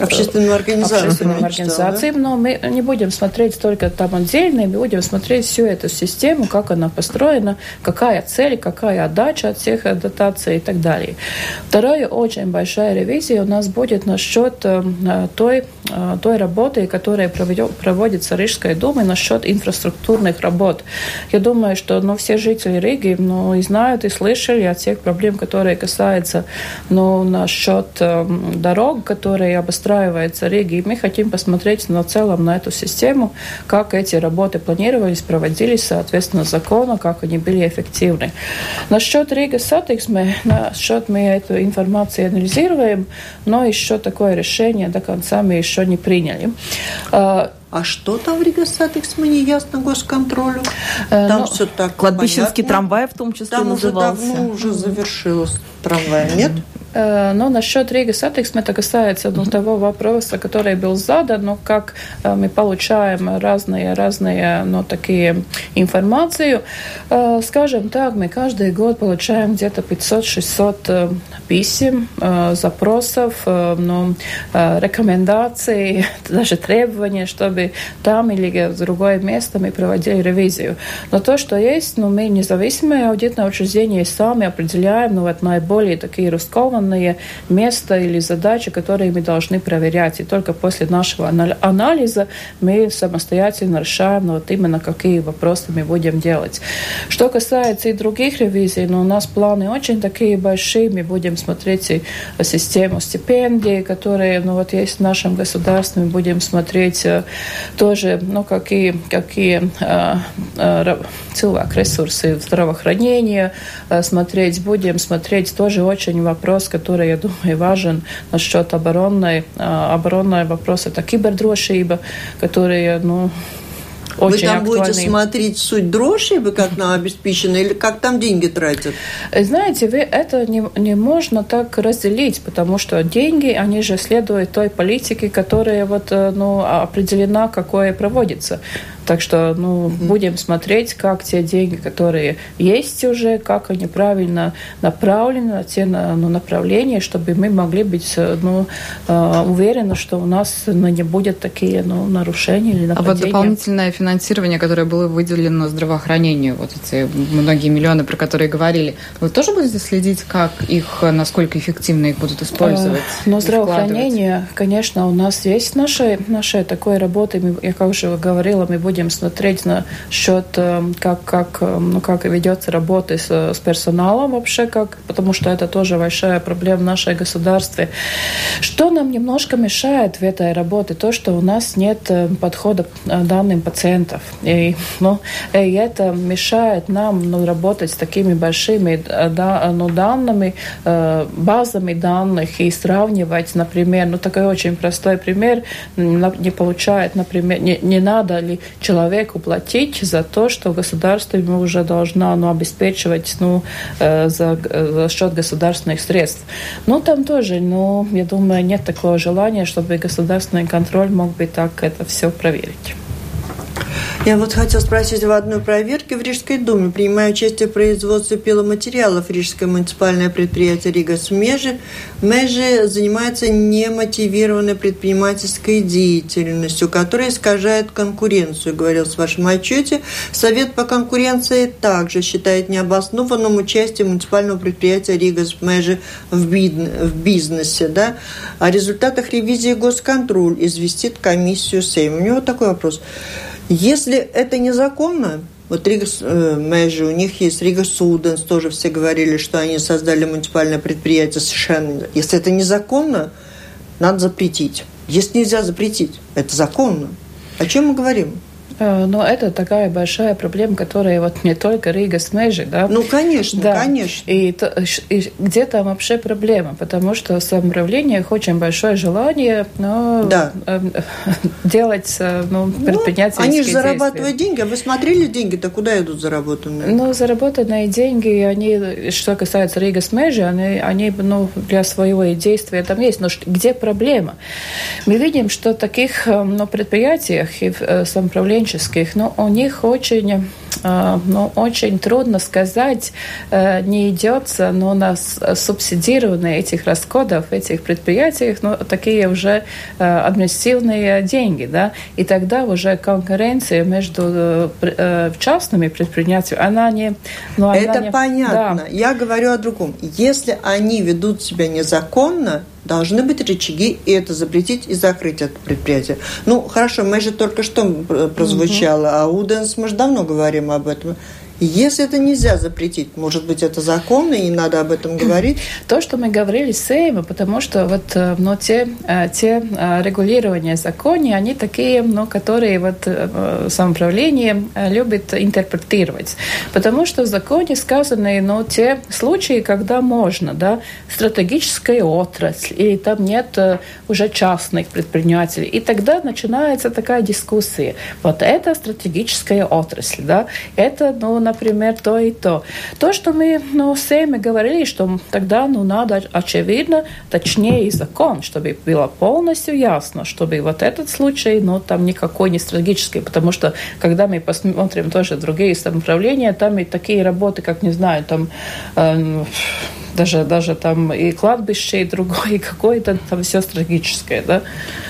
общественным организациям, общественным организациям но мы не будем смотреть только там отдельные, мы будем смотреть всю эту систему, как она построена, какая цель, какая отдача от всех дотаций и так далее. Вторая очень большая ревизия у нас будет насчет той, той работы, которая проводится Рижской думой насчет инфраструктурных работ. Я думаю, что ну, все жители Риги ну, и знают, и слышали о тех проблем, которые касаются ну, насчет э, дорог, которые обустраиваются Риги. И мы хотим посмотреть на целом на эту систему, как эти работы планировались, проводились, соответственно, закону, как они были эффективны. Насчет Рига Сатиксме, насчет мы эту информацию анализируем, но еще такое решение до конца мы еще не приняли. А, а что там в Рига Сатиксме не ясно госконтролю. Э, там ну, все так Кладбищенский понятно. трамвай в том числе там назывался. Там уже давно уже завершилось трамвая, нет? Э, но насчет Рига Сатиксме это касается ну, того вопроса, который был задан, но как э, мы получаем разные, разные ну, такие информацию. Э, скажем так, мы каждый год получаем где-то 500-600 писем, запросов, ну, рекомендаций, (laughs) даже требований, чтобы там или в другое место мы проводили ревизию. Но то, что есть, ну, мы независимые аудитные учреждения сами определяем ну, вот наиболее такие рискованные определенные места или задачи, которые мы должны проверять. И только после нашего анализа мы самостоятельно решаем, ну, вот именно какие вопросы мы будем делать. Что касается и других ревизий, ну, у нас планы очень такие большие. Мы будем смотреть и систему стипендий, которые ну, вот есть в нашем государстве. Мы будем смотреть э, тоже, ну, какие, какие э, э, ресурсы здравоохранения, э, смотреть будем, смотреть тоже очень вопрос, который, я думаю, важен насчет оборонной, оборонной вопроса. Это кибердрошиба, которые, ну, очень Вы там актуальный. будете смотреть суть дрошибы, как нам обеспечено, или как там деньги тратят? Знаете, вы это не, не можно так разделить, потому что деньги, они же следуют той политике, которая вот, э, ну, определена, какое проводится. Так что, ну, угу. будем смотреть, как те деньги, которые есть уже, как они правильно направлены на те ну, направления, чтобы мы могли быть ну, э, уверены, что у нас ну, не будет такие ну, нарушения или нападения. А вот дополнительное финансирование, которое было выделено здравоохранению, вот эти многие миллионы, про которые говорили, вы тоже будете следить, как их, насколько эффективно их будут использовать? Э, но здравоохранение, конечно, у нас есть наша, наша такой работы, я как уже говорила, мы будем смотреть на счет, э, как, как, ну, как ведется работа с, с персоналом вообще, как, потому что это тоже большая проблема в нашей государстве. Что нам немножко мешает в этой работе? То, что у нас нет э, подхода к э, данным пациентов. И, ну, и это мешает нам ну, работать с такими большими да, ну, данными, базами данных и сравнивать, например, ну такой очень простой пример, не получает, например, не, не надо ли человеку платить за то, что государство ему уже должно ну, обеспечивать ну, за, за счет государственных средств. Ну, там тоже, ну, я думаю, нет такого желания, чтобы государственный контроль мог бы так это все проверить. Я вот хотел спросить в одной проверке в Рижской думе. Принимая участие в производстве пиломатериалов Рижское муниципальное предприятие Рига Смежи, Межи занимается немотивированной предпринимательской деятельностью, которая искажает конкуренцию, говорил в вашем отчете. Совет по конкуренции также считает необоснованным участие муниципального предприятия Ригас Межи в бизнесе. Да? О результатах ревизии госконтроль известит комиссию Сейма. У него такой вопрос. Если это незаконно, вот Рига э, Межи, у них есть Ригас Уденс, тоже все говорили, что они создали муниципальное предприятие совершенно. Если это незаконно, надо запретить. Если нельзя запретить, это законно. О чем мы говорим? Э, но это такая большая проблема, которая вот не только Рига с Межи, да? Ну, конечно, да. конечно. И, и где там вообще проблема? Потому что в самоуправлениях очень большое желание ну, да. Э, (laughs) делать э, ну, предпринимательские ну, Они же зарабатывают деньги, а вы смотрели деньги-то куда идут заработанные? Ну, заработанные деньги, они, что касается Рига с Межи, они, они ну, для своего действия там есть. Но где проблема? Мы видим, что таких ну, предприятиях и в самоуправлении студенческих, но у них очень э, ну, очень трудно сказать, э, не идется но на субсидирование этих расходов, этих предприятиях, ну, такие уже э, административные деньги, да, и тогда уже конкуренция между частными предприятиями, она не... Ну, она Это не, понятно. Да. Я говорю о другом. Если они ведут себя незаконно, должны быть рычаги, и это запретить и закрыть это предприятие. Ну, хорошо, мы же только что прозвучало, угу. а Уденс, мы же давно говорим об этом. Если это нельзя запретить, может быть, это законно, и надо об этом говорить? (clears throat) То, что мы говорили с Сейма, потому что вот но те, э, те э, регулирования законы, они такие, но которые вот самоуправление любит интерпретировать. Потому что в законе сказаны но те случаи, когда можно, да, стратегическая отрасль, или там нет уже частных предпринимателей. И тогда начинается такая дискуссия. Вот это стратегическая отрасль, да, это, ну, например, то и то. То, что мы ну, всеми говорили, что тогда ну, надо, очевидно, точнее закон, чтобы было полностью ясно, чтобы вот этот случай, ну, там никакой не стратегический, потому что, когда мы посмотрим тоже другие самоуправления, там и такие работы, как, не знаю, там... Э, даже, даже там и кладбище, и другое, и какое-то там все стратегическое, да.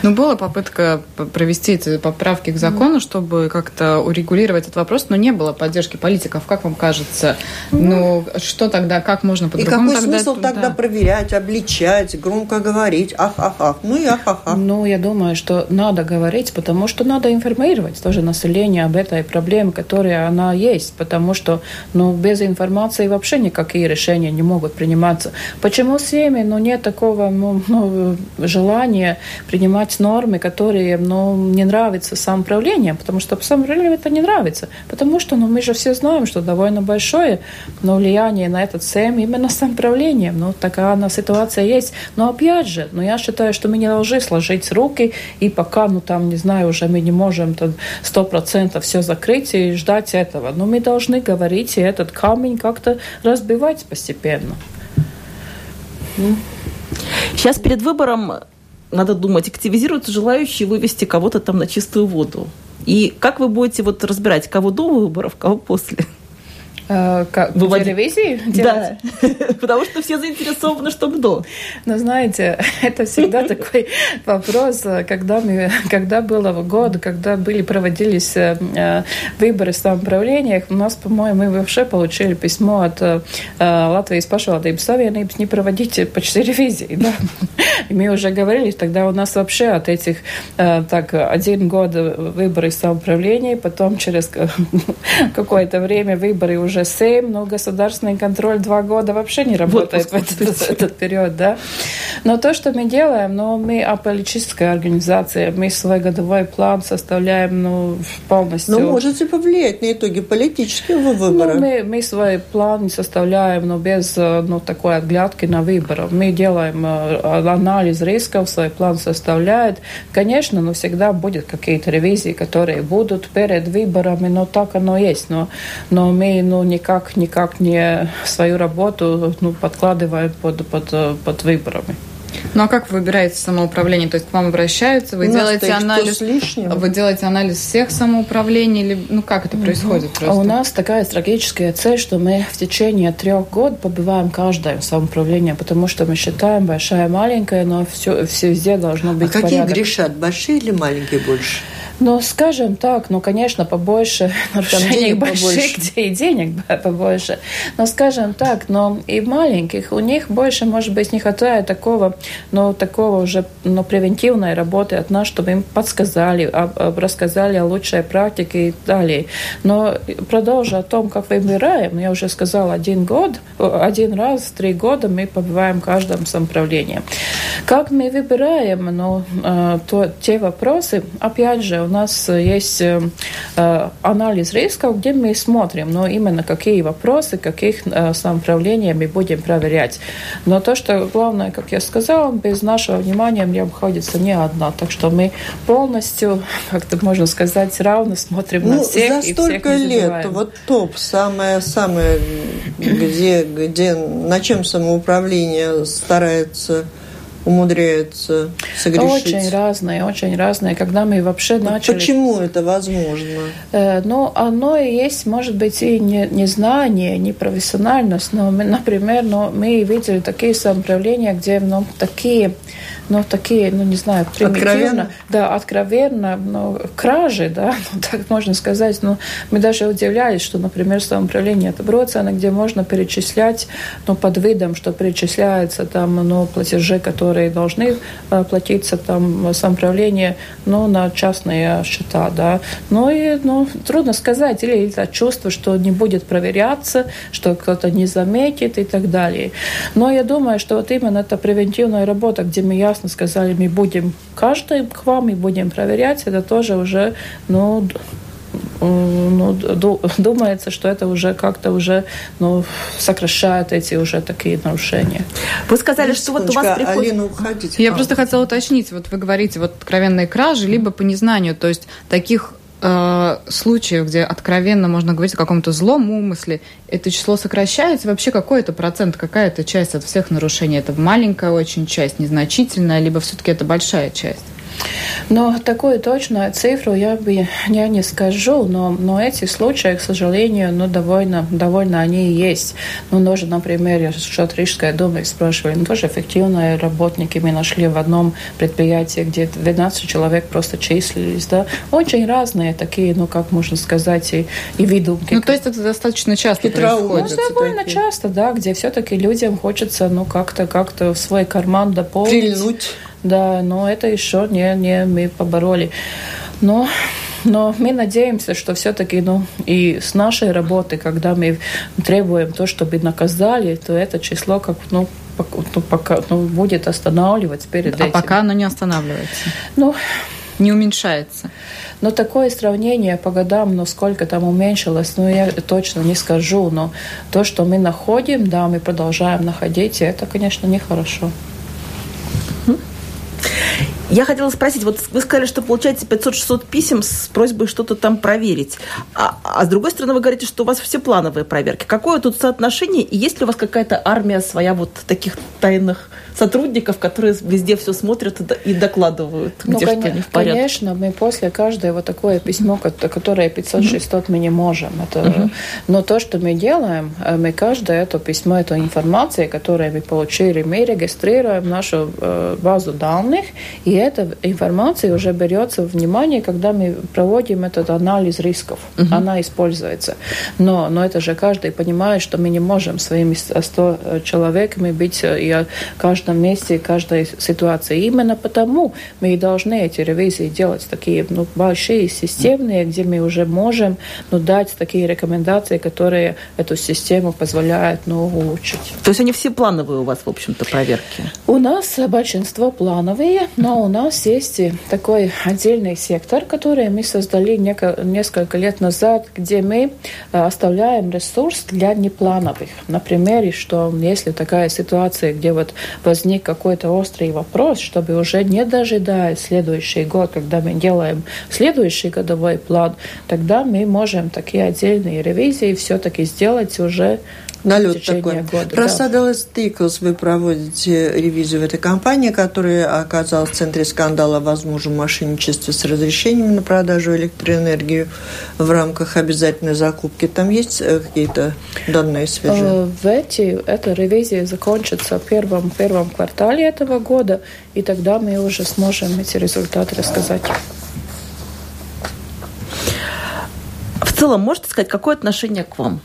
Ну, была попытка провести эти поправки к закону, mm. чтобы как-то урегулировать этот вопрос, но не было поддержки политиков. Как вам кажется? Mm. Ну, что тогда, как можно по-другому? И какой тогда, смысл тогда да. проверять, обличать, громко говорить, ах-ах-ах, ну и ах-ах-ах. Ну, я думаю, что надо говорить, потому что надо информировать тоже население об этой проблеме, которая она есть, потому что, ну, без информации вообще никакие решения не могут принимать приниматься. Почему семьи? Ну, нет такого ну, ну, желания принимать нормы, которые ну, не нравятся самоуправлением, потому что самоуправлению это не нравится. Потому что ну, мы же все знаем, что довольно большое ну, влияние на этот семь именно самоуправлением. Ну, такая она ситуация есть. Но опять же, ну, я считаю, что мы не должны сложить руки, и пока, ну, там, не знаю, уже мы не можем сто процентов все закрыть и ждать этого. Но мы должны говорить и этот камень как-то разбивать постепенно. Сейчас перед выбором надо думать, активизируются желающие вывести кого-то там на чистую воду. И как вы будете вот разбирать, кого до выборов, кого после? Э, как, Выводи- телевизии Да, (laughs) потому что все заинтересованы, чтобы до. Но знаете, (laughs) это всегда (laughs) такой вопрос, когда, мы, когда было год, когда были, проводились э, э, выборы в самоуправлениях, у нас, по-моему, мы вообще получили письмо от э, Латвijas pašvaldības savienības не проводите по телевизии. Да? И мы уже говорили, тогда у нас вообще от этих э, так один год выборы самоуправления, потом через какое-то время выборы уже семь, но государственный контроль два года вообще не работает в этот, этот период, да. Но то, что мы делаем, ну, мы аполитическая организация, мы свой годовой план составляем, ну, полностью. Но можете повлиять на итоги политического выбора. Ну, мы, мы свой план составляем, но без ну, такой отглядки на выборы. Мы делаем э, анализ рисков, свой план составляет. Конечно, но всегда будет какие-то ревизии, которые будут перед выборами, но так оно есть. Но, но мы ну, никак, никак не свою работу ну, подкладываем под, под, под выборами. Ну а как вы выбираете самоуправление? То есть к вам обращаются, вы делаете анализ, лишним. вы делаете анализ всех самоуправлений или ну как это происходит А просто? у нас такая стратегическая цель, что мы в течение трех год побываем каждое самоуправление, потому что мы считаем большая, маленькая, но все, все везде должно А быть какие порядок. грешат? Большие или маленькие больше? Ну, скажем так, ну, конечно, побольше (laughs) нарушений побольше. (laughs) где и денег (laughs) побольше. Но, скажем так, но и маленьких, у них больше, может быть, не хватает такого, ну, такого уже, ну, превентивной работы от нас, чтобы им подсказали, об- об- рассказали о лучшей практике и далее. Но продолжу о том, как выбираем, я уже сказала, один год, один раз три года мы побываем в каждом самоуправлении. Как мы выбираем, ну, э, то, те вопросы, опять же, у нас есть э, э, анализ рисков, где мы смотрим, ну, именно какие вопросы, каких самоуправлений мы будем проверять. Но то, что главное, как я сказала, без нашего внимания не обходится ни одна. Так что мы полностью, (laughs) как-то можно сказать, равно смотрим на Ну, всех за и всех столько не лет, забываем. вот топ, самое-самое, где, где, на чем самоуправление старается, умудряется согрешить. Очень разные, очень разные. Когда мы вообще Вот начали... Почему это возможно? Э, Ну, оно и есть, может быть, и не, не знание, не профессиональность, но, мы, например, ну, мы видели такие самоуправления, где, ну, такие, ну, такие, ну, не знаю, примитивно, Откровенно? да, откровенно, ну, кражи, да, (laughs) ну, так можно сказать, ну, мы даже удивлялись, что, например, самоуправление это Броцена, где можно перечислять, ну, под видом, что перечисляется там, ну, платежи, которые должны э, платиться там самоуправление, ну, на частные счета, да, ну, и, ну, трудно сказать, или это чувство, что не будет проверяться, что кто-то не заметит и так далее. Но я думаю, что вот именно эта превентивная работа, где мы ясно сказали, мы будем каждый к вам и будем проверять, это тоже уже, ну, э, ну, ду- думается, что это уже как-то уже ну, сокращает эти уже такие нарушения. Вы сказали, что вот у вас приходит... Алина, уходите. Я просто хотела уточнить, вот вы говорите, вот откровенные кражи, либо по незнанию, то есть таких э, случаев, где откровенно можно говорить о каком-то злом умысле, это число сокращается? Вообще какой это процент, какая это часть от всех нарушений? Это маленькая очень часть, незначительная, либо все-таки это большая часть? Но такую точную цифру я бы я не скажу, но, но эти случаи, к сожалению, ну, довольно, довольно они и есть. Ну, тоже, например, от Рижской думы спрашивали, ну, тоже эффективные работники мы нашли в одном предприятии, где 12 человек просто числились, да. Очень разные такие, ну, как можно сказать, и, и выдумки. Ну, то есть это достаточно часто. Ну, происходит. довольно такие. часто, да, где все-таки людям хочется, ну, как-то, как-то в свой карман дополнить. Прильнуть. Да, но это еще не, не мы побороли. Но, но мы надеемся, что все-таки ну, и с нашей работы, когда мы требуем то, чтобы наказали, то это число как ну, ну, пока, ну, будет останавливать перед А этим. пока оно не останавливается, Ну, не уменьшается. но такое сравнение по годам, но сколько там уменьшилось, ну, я точно не скажу. Но то, что мы находим, да, мы продолжаем находить, и это, конечно, нехорошо. Я хотела спросить, вот вы сказали, что получаете 500-600 писем с просьбой что-то там проверить. А, а с другой стороны, вы говорите, что у вас все плановые проверки. Какое тут соотношение? И есть ли у вас какая-то армия своя вот таких тайных сотрудников, которые везде все смотрят и докладывают, ну, где что не в порядке? Конечно, мы после каждое вот такое письмо, которое 500-600 мы не можем. Это, uh-huh. Но то, что мы делаем, э, мы каждое это письмо, эту информацию, которую мы получили, мы регистрируем нашу э, базу данных, и эта информация уже берется в внимание, когда мы проводим этот анализ рисков. Uh-huh. Она используется. Но, но это же каждый понимает, что мы не можем своими 100 э, человеками быть, и каждый каждом месте, каждой ситуации. Именно потому мы и должны эти ревизии делать такие ну, большие, системные, где мы уже можем ну, дать такие рекомендации, которые эту систему позволяют ну, улучшить. То есть они все плановые у вас, в общем-то, проверки? У нас большинство плановые, но у нас есть такой отдельный сектор, который мы создали несколько лет назад, где мы э, оставляем ресурс для неплановых. Например, что если такая ситуация, где вот возник какой-то острый вопрос, чтобы уже не дожидая следующий год, когда мы делаем следующий годовой план, тогда мы можем такие отдельные ревизии все-таки сделать уже налет такой. Года, Рассадалась да. Тиклс, вы проводите ревизию в этой компании, которая оказалась в центре скандала о возможном мошенничестве с разрешениями на продажу электроэнергии в рамках обязательной закупки. Там есть э, какие-то данные свежие? Э, в эти, эта ревизия закончится в первом, первом квартале этого года, и тогда мы уже сможем эти результаты рассказать. В целом, можете сказать, какое отношение к вам?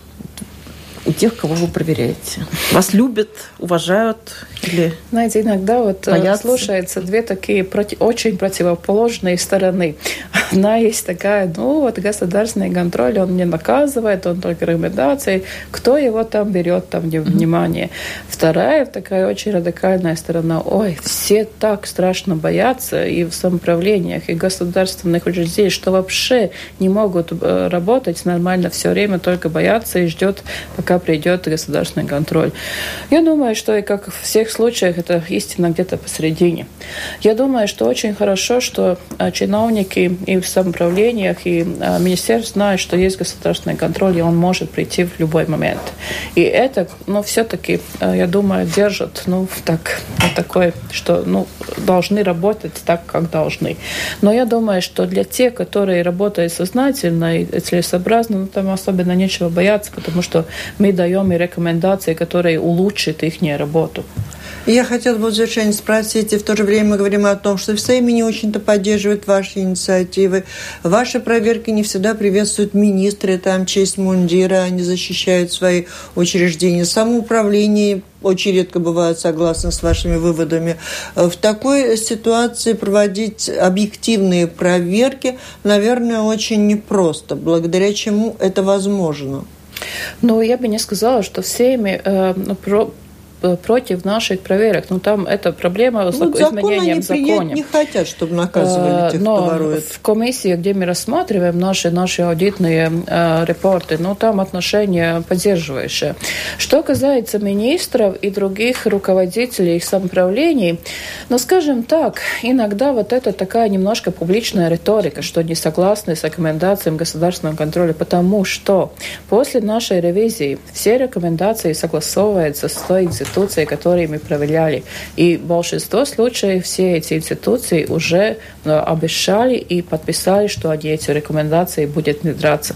У тех, кого вы проверяете? Вас любят, уважают или Знаете, иногда вот э, боятся? слушается две такие проти, очень противоположные стороны. (laughs) Одна есть такая, ну вот государственный контроль, он не наказывает, он только рекомендации, кто его там берет там внимание. Mm-hmm. Вторая такая очень радикальная сторона, ой, все так страшно боятся и в самоуправлениях, и государственных учреждениях, что вообще не могут э, работать нормально все время, только боятся и ждет, пока придет государственный контроль. Я думаю, что и как в всех случаях это истина где-то посередине. Я думаю, что очень хорошо, что а, чиновники и в самоуправлениях, и а, министерство знают, что есть государственный контроль, и он может прийти в любой момент. И это, ну, все-таки, а, я думаю, держит, ну, так, такой, что, ну, должны работать так, как должны. Но я думаю, что для тех, которые работают сознательно и целесообразно, ну, там особенно нечего бояться, потому что мы даем и рекомендации, которые улучшат их работу. Я хотела бы в завершение спросить, и в то же время мы говорим о том, что в Сейме не очень-то поддерживают ваши инициативы. Ваши проверки не всегда приветствуют министры, там честь мундира, они защищают свои учреждения. Самоуправление очень редко бывают согласны с вашими выводами. В такой ситуации проводить объективные проверки, наверное, очень непросто, благодаря чему это возможно. Ну, я бы не сказала, что всеми э, про, Э, против наших проверок. Ну, там эта проблема ну, с вот изменением закона. не хотят, чтобы наказывали э, тех, Но кто ворует. в комиссии, где мы рассматриваем наши, наши аудитные э, репорты, ну, там отношения поддерживающие. Что касается министров и других руководителей их самоуправлений, ну, скажем так, иногда вот это такая немножко публичная риторика, что не согласны с рекомендациями государственного контроля, потому что после нашей ревизии все рекомендации согласовываются с той институции, которые мы проверяли. И в большинстве случаев все эти институции уже э, обещали и подписали, что они эти рекомендации будут внедряться.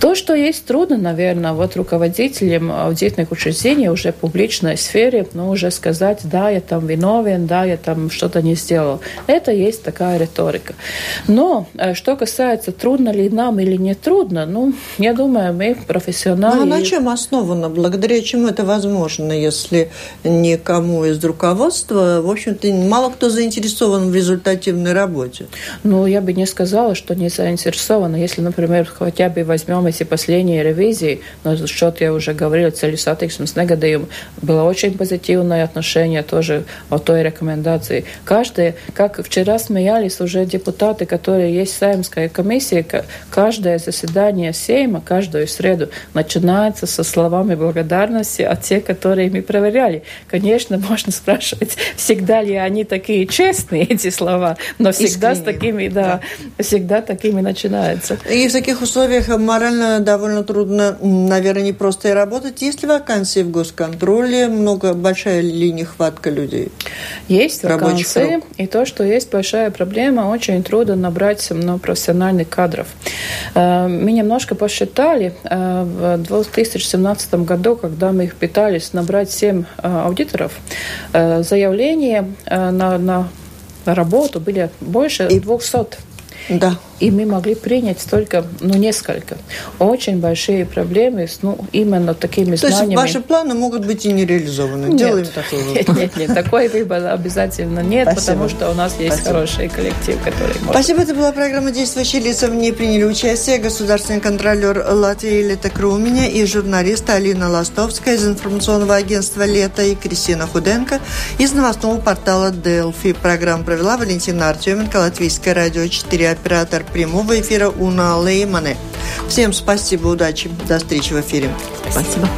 То, что есть трудно, наверное, вот руководителям аудитных учреждений уже в публичной сфере, ну, уже сказать, да, я там виновен, да, я там что-то не сделал. Это есть такая риторика. Но э, что касается, трудно ли нам или не трудно, ну, я думаю, мы профессионалы. Ну, а на чем основано? Благодаря чему это возможно, если если никому из руководства, в общем-то, мало кто заинтересован в результативной работе. Ну, я бы не сказала, что не заинтересован. Если, например, хотя бы возьмем эти последние ревизии, на этот счет я уже говорила, целесатиксмс негодиум, было очень позитивное отношение тоже о той рекомендации. Каждый, как вчера смеялись уже депутаты, которые есть в Сеймской комиссии, каждое заседание Сейма, каждую среду начинается со словами благодарности от тех, которые мы провели проверяли. Конечно, (laughs) можно спрашивать, всегда ли они такие честные, эти слова, но всегда Искренне. с такими, да, да, всегда такими начинается. И в таких условиях морально довольно трудно, наверное, не просто и работать. Есть ли вакансии в госконтроле? Много, большая ли нехватка людей? Есть вакансии. И то, что есть большая проблема, очень трудно набрать ну, профессиональных кадров. Э, мы немножко посчитали э, в 2017 году, когда мы их пытались набрать 7 э, аудиторов, заявления на, на работу были больше 200. Да и мы могли принять только, ну, несколько. Очень большие проблемы с, ну, именно такими То знаниями. То есть ваши планы могут быть и не реализованы? Нет. Делаем такой (laughs) Нет, нет, нет, такой выбор обязательно нет, Спасибо. потому что у нас есть Спасибо. хороший коллектив, который может... Спасибо, это была программа «Действующие лица». В ней приняли участие государственный контролер Латвии Лета Круменя и журналист Алина Ластовская из информационного агентства «Лето» и Кристина Худенко из новостного портала «Делфи». Программу провела Валентина Артеменко, Латвийское радио 4, оператор прямого эфира Уна Леймане. Всем спасибо, удачи, до встречи в эфире. Спасибо.